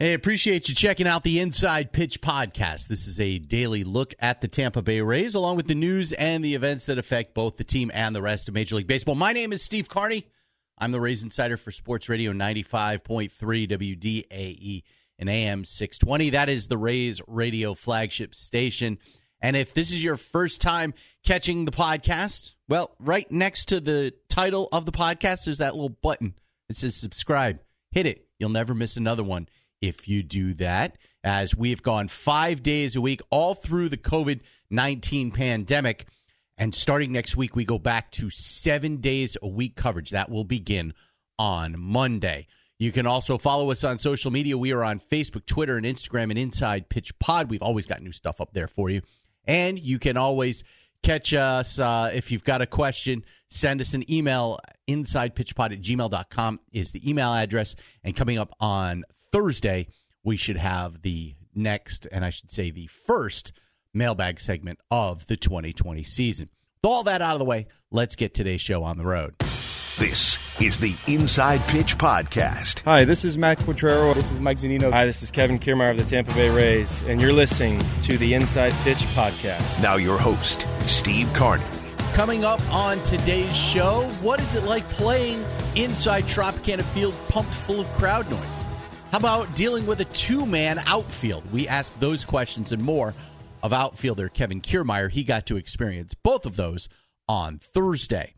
Hey, appreciate you checking out the Inside Pitch podcast. This is a daily look at the Tampa Bay Rays, along with the news and the events that affect both the team and the rest of Major League Baseball. My name is Steve Carney. I'm the Rays Insider for Sports Radio 95.3 WDAE and AM 620. That is the Rays radio flagship station. And if this is your first time catching the podcast, well, right next to the title of the podcast, there's that little button that says subscribe. Hit it. You'll never miss another one if you do that, as we've gone five days a week all through the COVID 19 pandemic. And starting next week, we go back to seven days a week coverage. That will begin on Monday. You can also follow us on social media. We are on Facebook, Twitter, and Instagram and Inside Pitch Pod. We've always got new stuff up there for you. And you can always catch us uh, if you've got a question. Send us an email. InsidePitchPod at gmail.com is the email address. And coming up on Thursday, we should have the next, and I should say the first mailbag segment of the 2020 season. With all that out of the way, let's get today's show on the road. This is the Inside Pitch Podcast. Hi, this is Matt Quatraro. This is Mike Zunino. Hi, this is Kevin Kiermaier of the Tampa Bay Rays, and you're listening to the Inside Pitch Podcast. Now, your host, Steve Carney. Coming up on today's show, what is it like playing inside Tropicana Field pumped full of crowd noise? How about dealing with a two man outfield? We ask those questions and more of outfielder Kevin Kiermaier. He got to experience both of those on Thursday.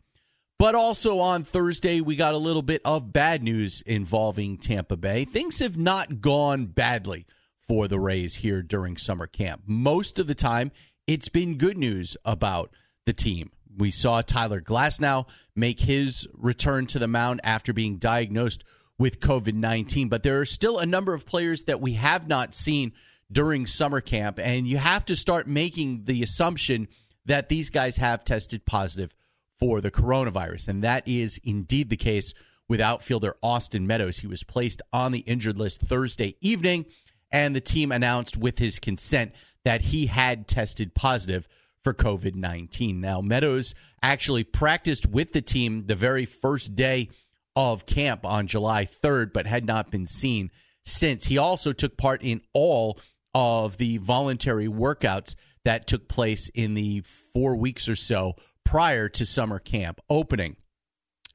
But also on Thursday, we got a little bit of bad news involving Tampa Bay. Things have not gone badly for the Rays here during summer camp. Most of the time, it's been good news about the team. We saw Tyler Glasnow make his return to the mound after being diagnosed with COVID 19, but there are still a number of players that we have not seen during summer camp, and you have to start making the assumption that these guys have tested positive for the coronavirus. And that is indeed the case with outfielder Austin Meadows. He was placed on the injured list Thursday evening, and the team announced with his consent that he had tested positive for COVID 19. Now, Meadows actually practiced with the team the very first day of camp on July 3rd, but had not been seen since. He also took part in all of the voluntary workouts that took place in the four weeks or so prior to summer camp opening.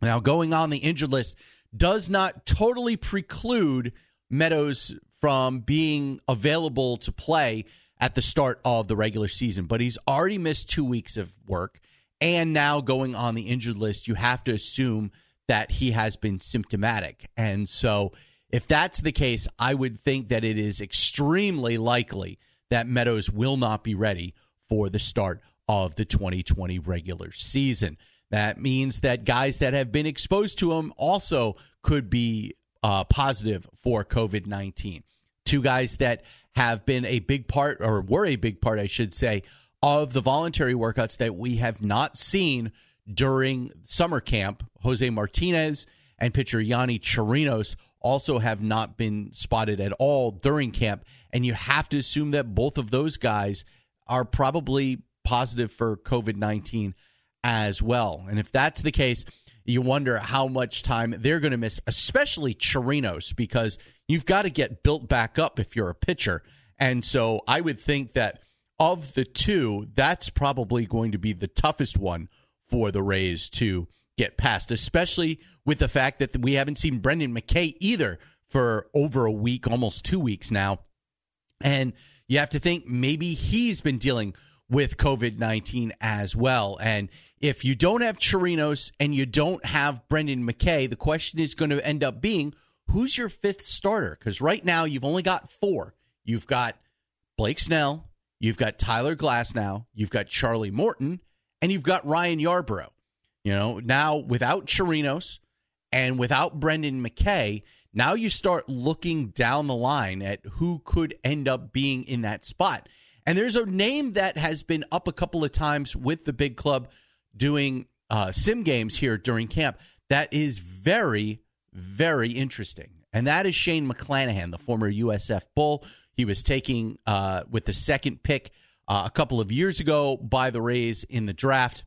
Now, going on the injured list does not totally preclude Meadows from being available to play at the start of the regular season, but he's already missed two weeks of work. And now going on the injured list, you have to assume that he has been symptomatic. And so, if that's the case, I would think that it is extremely likely that Meadows will not be ready for the start of the 2020 regular season. That means that guys that have been exposed to him also could be uh, positive for COVID 19. Two guys that have been a big part, or were a big part, I should say, of the voluntary workouts that we have not seen during summer camp. Jose Martinez and pitcher Yonny Chirinos also have not been spotted at all during camp. And you have to assume that both of those guys are probably positive for COVID 19 as well. And if that's the case, you wonder how much time they're going to miss, especially Chirinos, because you've got to get built back up if you're a pitcher. And so I would think that of the two, that's probably going to be the toughest one for the Rays to get past, especially with the fact that we haven't seen Brendan McKay either for over a week, almost two weeks now. And you have to think maybe he's been dealing with COVID 19 as well. And if you don't have Chirinos and you don't have Brendan McKay, the question is going to end up being who's your fifth starter? Because right now you've only got four. You've got Blake Snell, you've got Tyler Glasnow, you've got Charlie Morton, and you've got Ryan Yarbrough. You know, now without Chirinos and without Brendan McKay, Now you start looking down the line at who could end up being in that spot. And there's a name that has been up a couple of times with the big club doing uh, sim games here during camp. That is very, very interesting. And that is Shane McClanahan, the former USF Bull. He was taking uh, with the second pick uh, a couple of years ago by the Rays in the draft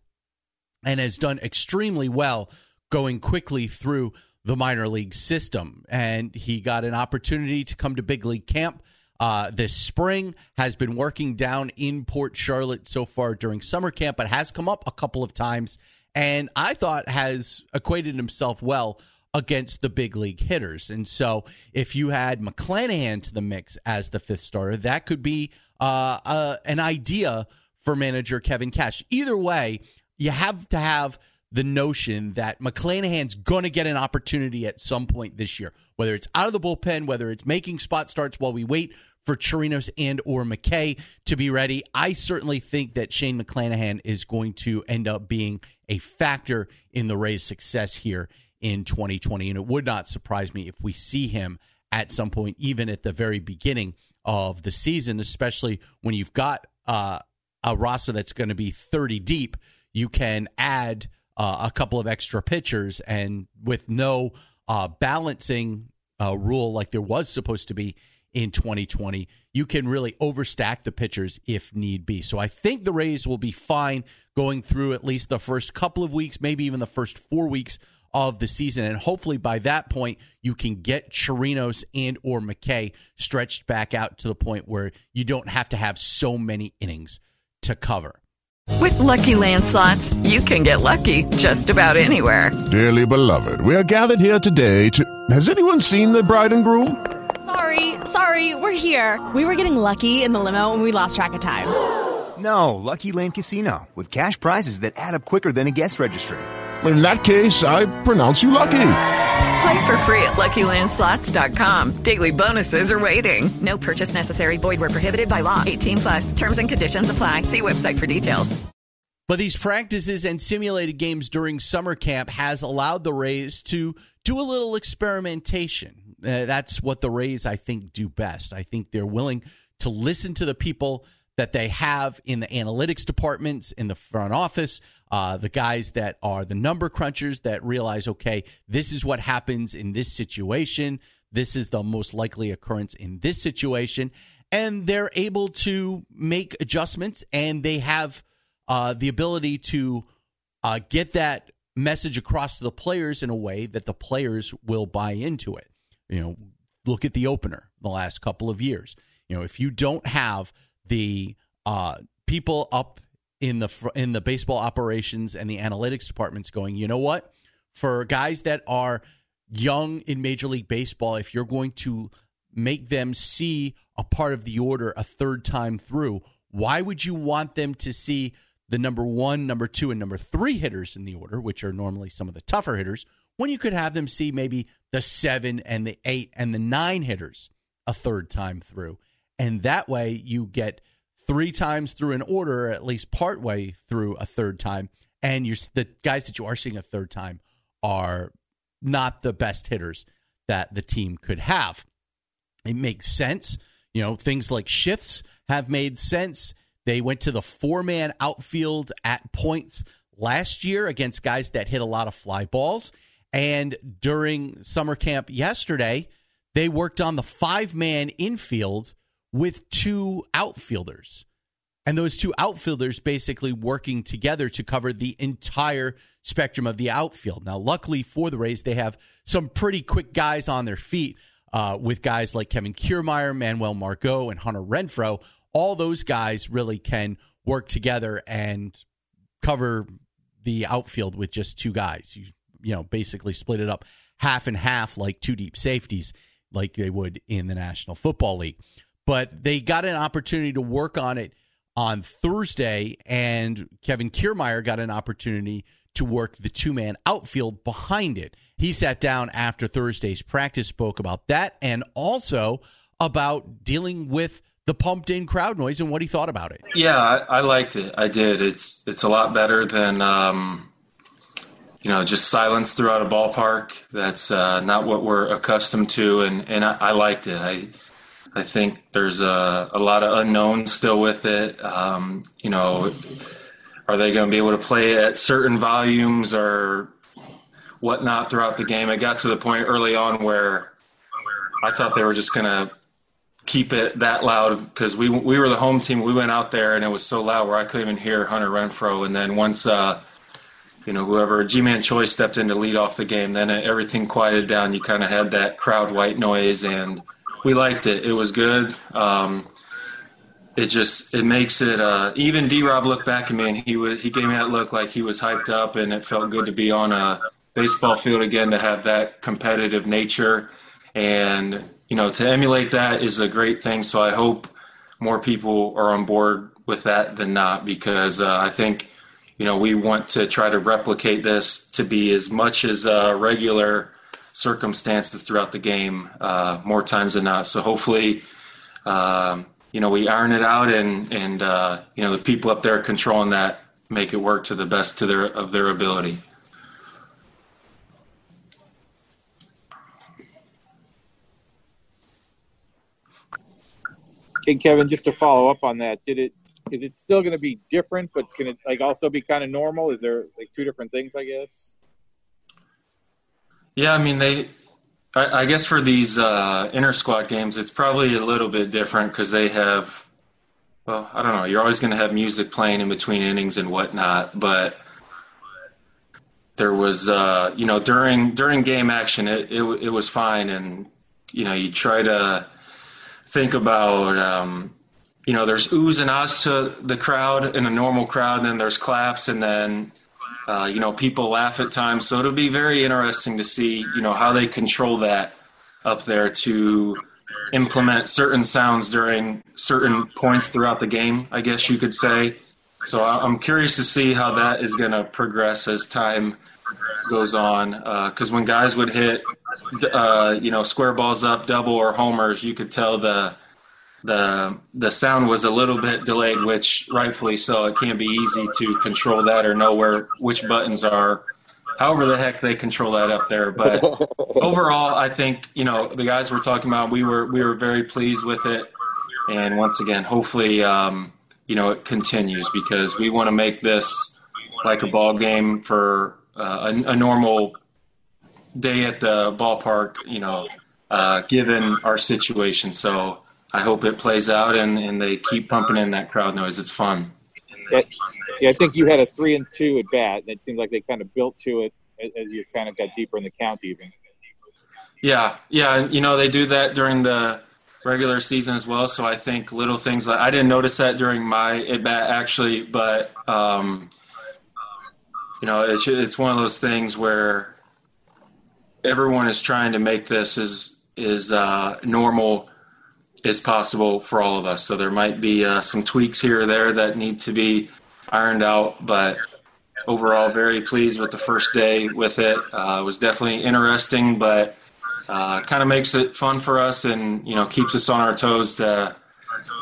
and has done extremely well going quickly through the minor league system. And he got an opportunity to come to big league camp uh, this spring, has been working down in Port Charlotte so far during summer camp, but has come up a couple of times. And I thought has equated himself well against the big league hitters. And so if you had McClanahan to the mix as the fifth starter, that could be uh, uh, an idea for manager Kevin Cash. Either way, you have to have the notion that McClanahan's going to get an opportunity at some point this year, whether it's out of the bullpen, whether it's making spot starts while we wait for Chirinos and or McKay to be ready. I certainly think that Shane McClanahan is going to end up being a factor in the Rays' success here in 2020, and it would not surprise me if we see him at some point, even at the very beginning of the season, especially when you've got uh, a roster that's going to be 30 deep. You can add uh, a couple of extra pitchers, and with no uh, balancing uh, rule like there was supposed to be in 2020, you can really overstack the pitchers if need be. So I think the Rays will be fine going through at least the first couple of weeks, maybe even the first four weeks of the season and hopefully by that point you can get Chirinos and or McKay stretched back out to the point where you don't have to have so many innings to cover. With Lucky Land slots, you can get lucky just about anywhere. Dearly beloved, we are gathered here today to. Has anyone seen the bride and groom? Sorry, sorry, we're here. We were getting lucky in the limo and we lost track of time. No, Lucky Land Casino, with cash prizes that add up quicker than a guest registry. In that case, I pronounce you lucky. Play for free at LuckyLandSlots.com. Daily bonuses are waiting. No purchase necessary. Void were prohibited by law. 18 plus. Terms and conditions apply. See website for details. But these practices and simulated games during summer camp has allowed the Rays to do a little experimentation. Uh, that's what the Rays, I think, do best. I think they're willing to listen to the people that they have in the analytics departments, in the front office, uh, the guys that are the number crunchers that realize, okay, this is what happens in this situation. This is the most likely occurrence in this situation. And they're able to make adjustments and they have uh, the ability to uh, get that message across to the players in a way that the players will buy into it. You know, look at the opener the last couple of years. You know, if you don't have the uh, people up in the in the baseball operations and the analytics departments going, you know what? For guys that are young in Major League Baseball, if you're going to make them see a part of the order a third time through, why would you want them to see the number one, number two, and number three hitters in the order, which are normally some of the tougher hitters, when you could have them see maybe the seven and the eight and the nine hitters a third time through? And that way you get three times through an order, or at least part way through a third time. And you're, the guys that you are seeing a third time are not the best hitters that the team could have. It makes sense. You know, things like shifts have made sense. They went to the four man outfield at points last year against guys that hit a lot of fly balls. And during summer camp yesterday, they worked on the five man infield with two outfielders. And those two outfielders basically working together to cover the entire spectrum of the outfield. Now, luckily for the Rays, they have some pretty quick guys on their feet uh, with guys like Kevin Kiermaier, Manuel Margot, and Hunter Renfroe. All those guys really can work together and cover the outfield with just two guys. You, you know, basically split it up half and half like two deep safeties, like they would in the National Football League but they got an opportunity to work on it on Thursday, and Kevin Kiermaier got an opportunity to work the two man outfield behind it. He sat down after Thursday's practice, spoke about that, and also about dealing with the pumped in crowd noise and what he thought about it. Yeah, I, I liked it. I did. It's it's a lot better than um, you know, just silence throughout a ballpark. That's uh, not what we're accustomed to, and and I, I liked it. I I think there's a, a lot of unknowns still with it. Um, you know, are they going to be able to play at certain volumes or whatnot throughout the game? It got to the point early on where I thought they were just going to keep it that loud because we we were the home team. We went out there and it was so loud where I couldn't even hear Hunter Renfroe. And then once uh, you know, whoever Ji-Man Choi stepped in to lead off the game, then everything quieted down. You kind of had that crowd white noise, and we liked it. It was good. Um, it just it makes it uh, even D Rob looked back at me and he was he gave me that look like he was hyped up and it felt good to be on a baseball field again to have that competitive nature and you know to emulate that is a great thing so I hope more people are on board with that than not because uh, I think you know, we want to try to replicate this to be as much as a regular circumstances throughout the game, uh, more times than not. So hopefully, um, you know, we iron it out, and and uh, you know, the people up there controlling that make it work to the best to their of their ability. Hey Kevin, just to follow up on that, did it is it still going to be different, but can it like also be kind of normal? Is there like two different things? I guess. Yeah, I mean they. I, I guess for these uh, inter squad games, it's probably a little bit different because they have. Well, I don't know. You're always going to have music playing in between innings and whatnot, but there was, uh, you know, during during game action, it, it it was fine, and you know, you try to think about um, you know, there's oohs and ahs to the crowd in a normal crowd, and then there's claps, and then uh, you know people laugh at times. So it'll be very interesting to see you know how they control that up there to implement certain sounds during certain points throughout the game. I guess you could say. So I'm curious to see how that is going to progress as time goes on. Because uh, when guys would hit, uh, you know, square balls up, double or homers, you could tell the the the sound was a little bit delayed, which rightfully so. It can't be easy to control that or know where which buttons are. However, the heck they control that up there. But overall, I think you know the guys we're talking about. We were we were very pleased with it, and once again, hopefully, um, you know it continues because we want to make this like a ball game for uh, a, a normal day at the ballpark. You know, uh, given our situation. So I hope it plays out and, and they keep pumping in that crowd noise. It's fun. Yeah, yeah, I think you had a three and two at bat. And it seems like they kind of built to it as you kind of got deeper in the count, even. Yeah, yeah, you know they do that during the regular season as well. So I think little things like I didn't notice that during my at bat actually, but um, you know it's it's one of those things where everyone is trying to make this as is uh, normal is possible for all of us. So there might be uh, some tweaks here or there that need to be ironed out, but overall, very pleased with the first day with it. Uh, it was definitely interesting, but uh, kind of makes it fun for us and you know keeps us on our toes to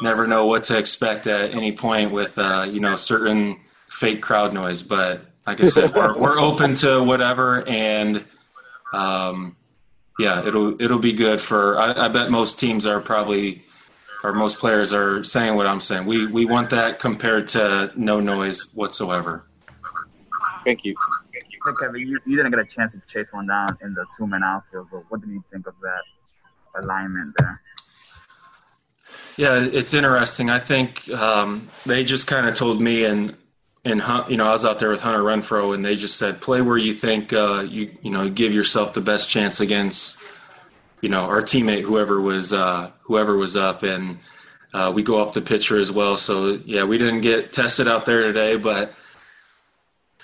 never know what to expect at any point with uh, you know certain fake crowd noise. But like I said, we're, we're open to whatever and. Um, yeah, it'll it'll be good for. I, I, bet most teams are probably, or most players are saying what I'm saying. We we want that compared to no noise whatsoever. Thank you. Hey Kevin, you, you didn't get a chance to chase one down in the two man outfield, but what did you think of that alignment there? Yeah, it's interesting. I think um, they just kind of told me and and you know I was out there with Hunter Renfroe, and they just said play where you think uh, you you know give yourself the best chance against you know our teammate whoever was uh, whoever was up, and uh, we go up the pitcher as well. So yeah, we didn't get tested out there today, but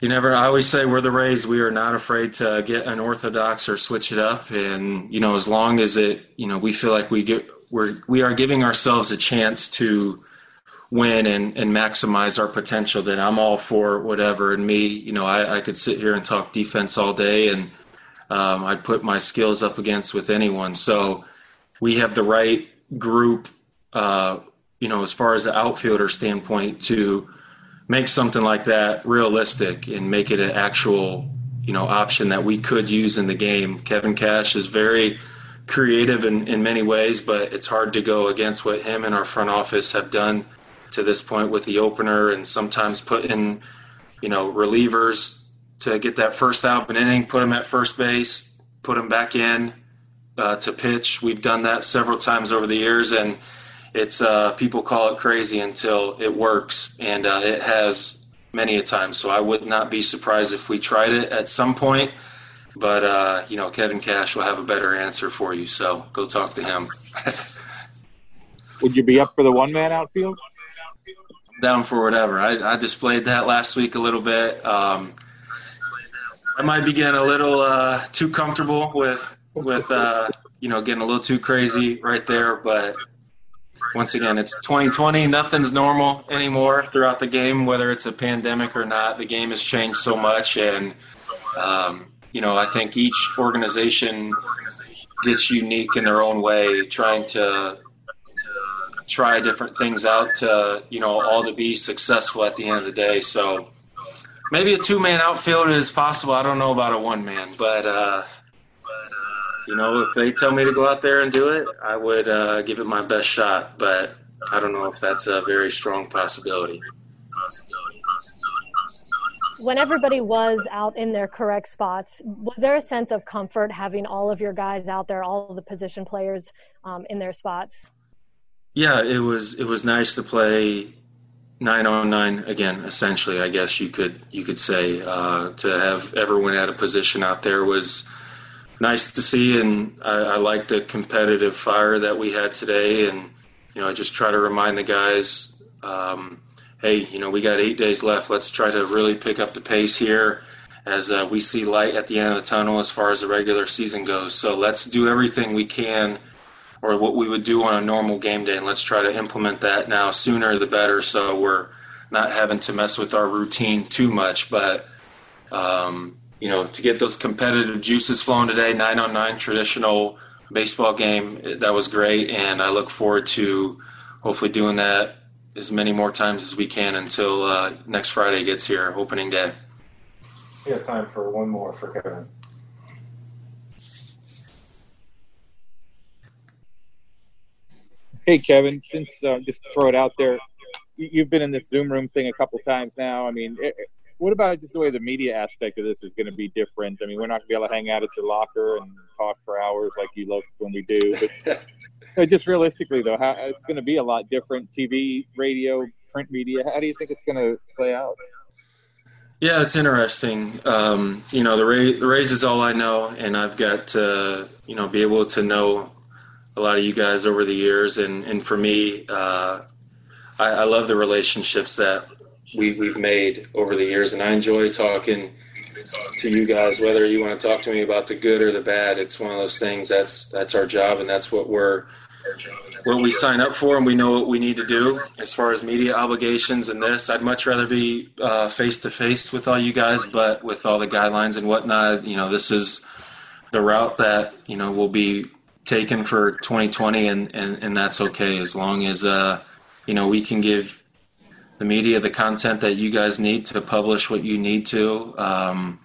you never. I always say we're the Rays. We are not afraid to get unorthodox or switch it up, and you know as long as it you know we feel like we get we're we are giving ourselves a chance to win and, and maximize our potential, then I'm all for whatever. And me, you know, I, I could sit here and talk defense all day and um, I'd put my skills up against with anyone. So we have the right group, uh, you know, as far as the outfielder standpoint to make something like that realistic and make it an actual you know option that we could use in the game. Kevin Cash is very creative in, in many ways, but it's hard to go against what him and our front office have done to this point with the opener and sometimes put in, you know, relievers to get that first out an inning, put them at first base, put them back in uh, to pitch. We've done that several times over the years, and it's uh, people call it crazy until it works, and uh, it has many a time. So I would not be surprised if we tried it at some point. But uh, you know, Kevin Cash will have a better answer for you. So go talk to him. Would you be up for the one man outfield? Down for whatever. I, I, displayed that last week a little bit. Um, I might be getting a little uh, too comfortable with with uh, you know getting a little too crazy right there, but once again, it's 2020. Nothing's normal anymore throughout the game, whether it's a pandemic or not. The game has changed so much, and um, you know, I think each organization gets unique in their own way, trying to try different things out to, you know, all to be successful at the end of the day. So maybe a two man outfield is possible. I don't know about a one man, but, uh, you know, if they tell me to go out there and do it, I would uh, give it my best shot. But I don't know if that's a very strong possibility when everybody was out in their correct spots, was there a sense of comfort having all of your guys out there, all of the position players um, in their spots? Yeah, it was it was nice to play nine on nine again. Essentially, I guess you could you could say uh, to have everyone at a position out there was nice to see, and I, I like the competitive fire that we had today, and you know I just try to remind the guys. Um, hey, you know, we got eight days left. Let's try to really pick up the pace here as uh, we see light at the end of the tunnel as far as the regular season goes. So let's do everything we can, or what we would do on a normal game day, and let's try to implement that now sooner the better. So we're not having to mess with our routine too much. But um, you know, to get those competitive juices flowing today, nine on nine traditional baseball game, that was great, and I look forward to hopefully doing that as many more times as we can until uh, next Friday gets here, opening day. We have time for one more for Kevin. Hey, Kevin, since uh, just throw it out there, you've been in this Zoom room thing a couple times now. I mean, it, what about just the way the media aspect of this is going to be different? I mean, we're not going to be able to hang out at your locker and talk for hours like you love when we do. But just realistically, though, how, it's going to be a lot different. TV, radio, print media. How do you think it's going to play out? Yeah, it's interesting. Um, you know, the, Ray, the Rays is all I know, and I've got to, you know, be able to know a lot of you guys over the years. And, and for me, uh, I, I love the relationships that we've, we've made over the years, and I enjoy talking to you guys, whether you want to talk to me about the good or the bad. It's one of those things. That's that's our job, and that's what we're what we sign up for, and we know what we need to do as far as media obligations and this. I'd much rather be face to face with all you guys, but with all the guidelines and whatnot, you know, this is the route that you know will be taken for 2020, and and, and that's okay as long as uh, you know we can give the media the content that you guys need to publish what you need to. Um,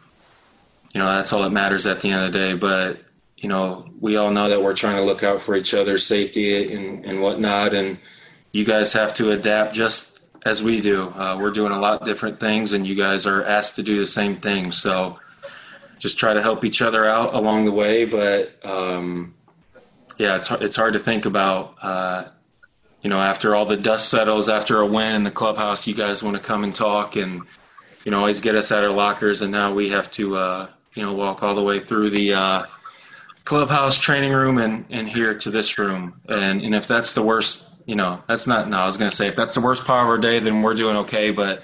you know, that's all that matters at the end of the day. But you know, we all know that we're trying to look out for each other's safety and, and whatnot, and you guys have to adapt just as we do. Uh, we're doing a lot different things, and you guys are asked to do the same thing. So just try to help each other out along the way. But um, yeah, it's it's hard to think about. Uh, you know, after all the dust settles after a win in the clubhouse, you guys want to come and talk and you know always get us at our lockers, and now we have to uh, you know walk all the way through the uh, clubhouse training room and, and here to this room. And, and if that's the worst, you know, that's not, no, I was going to say, if that's the worst part of our day, then we're doing okay, but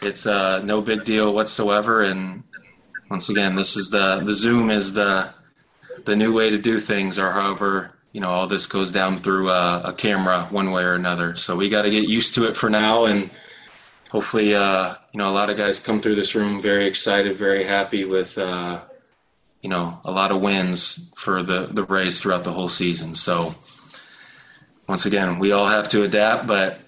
it's uh, no big deal whatsoever. And once again, this is the, the Zoom is the, the new way to do things or however, you know, all this goes down through a, camera one way or another. So we got to get used to it for now. And hopefully, uh, you know, a lot of guys come through this room very excited, very happy with, uh, you know, a lot of wins for the, the Rays throughout the whole season. So, once again, we all have to adapt, but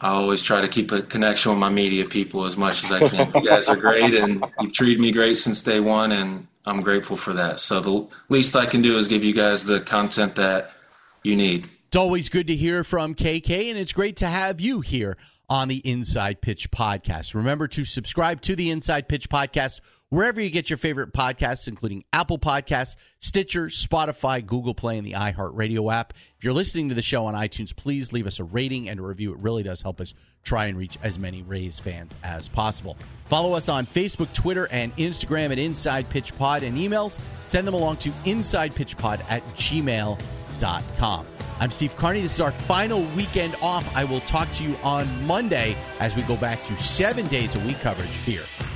I always try to keep a connection with my media people as much as I can. you guys are great, and you've treated me great since day one, and I'm grateful for that. So the least I can do is give you guys the content that you need. It's always good to hear from KK, and it's great to have you here on the Inside Pitch podcast. Remember to subscribe to the Inside Pitch podcast wherever you get your favorite podcasts, including Apple Podcasts, Stitcher, Spotify, Google Play, and the iHeartRadio app. If you're listening to the show on iTunes, please leave us a rating and a review. It really does help us try and reach as many Rays fans as possible. Follow us on Facebook, Twitter, and Instagram at Inside Pitch Pod and emails. Send them along to InsidePitchPod at gmail.com. I'm Steve Carney. This is our final weekend off. I will talk to you on Monday as we go back to seven days a week coverage here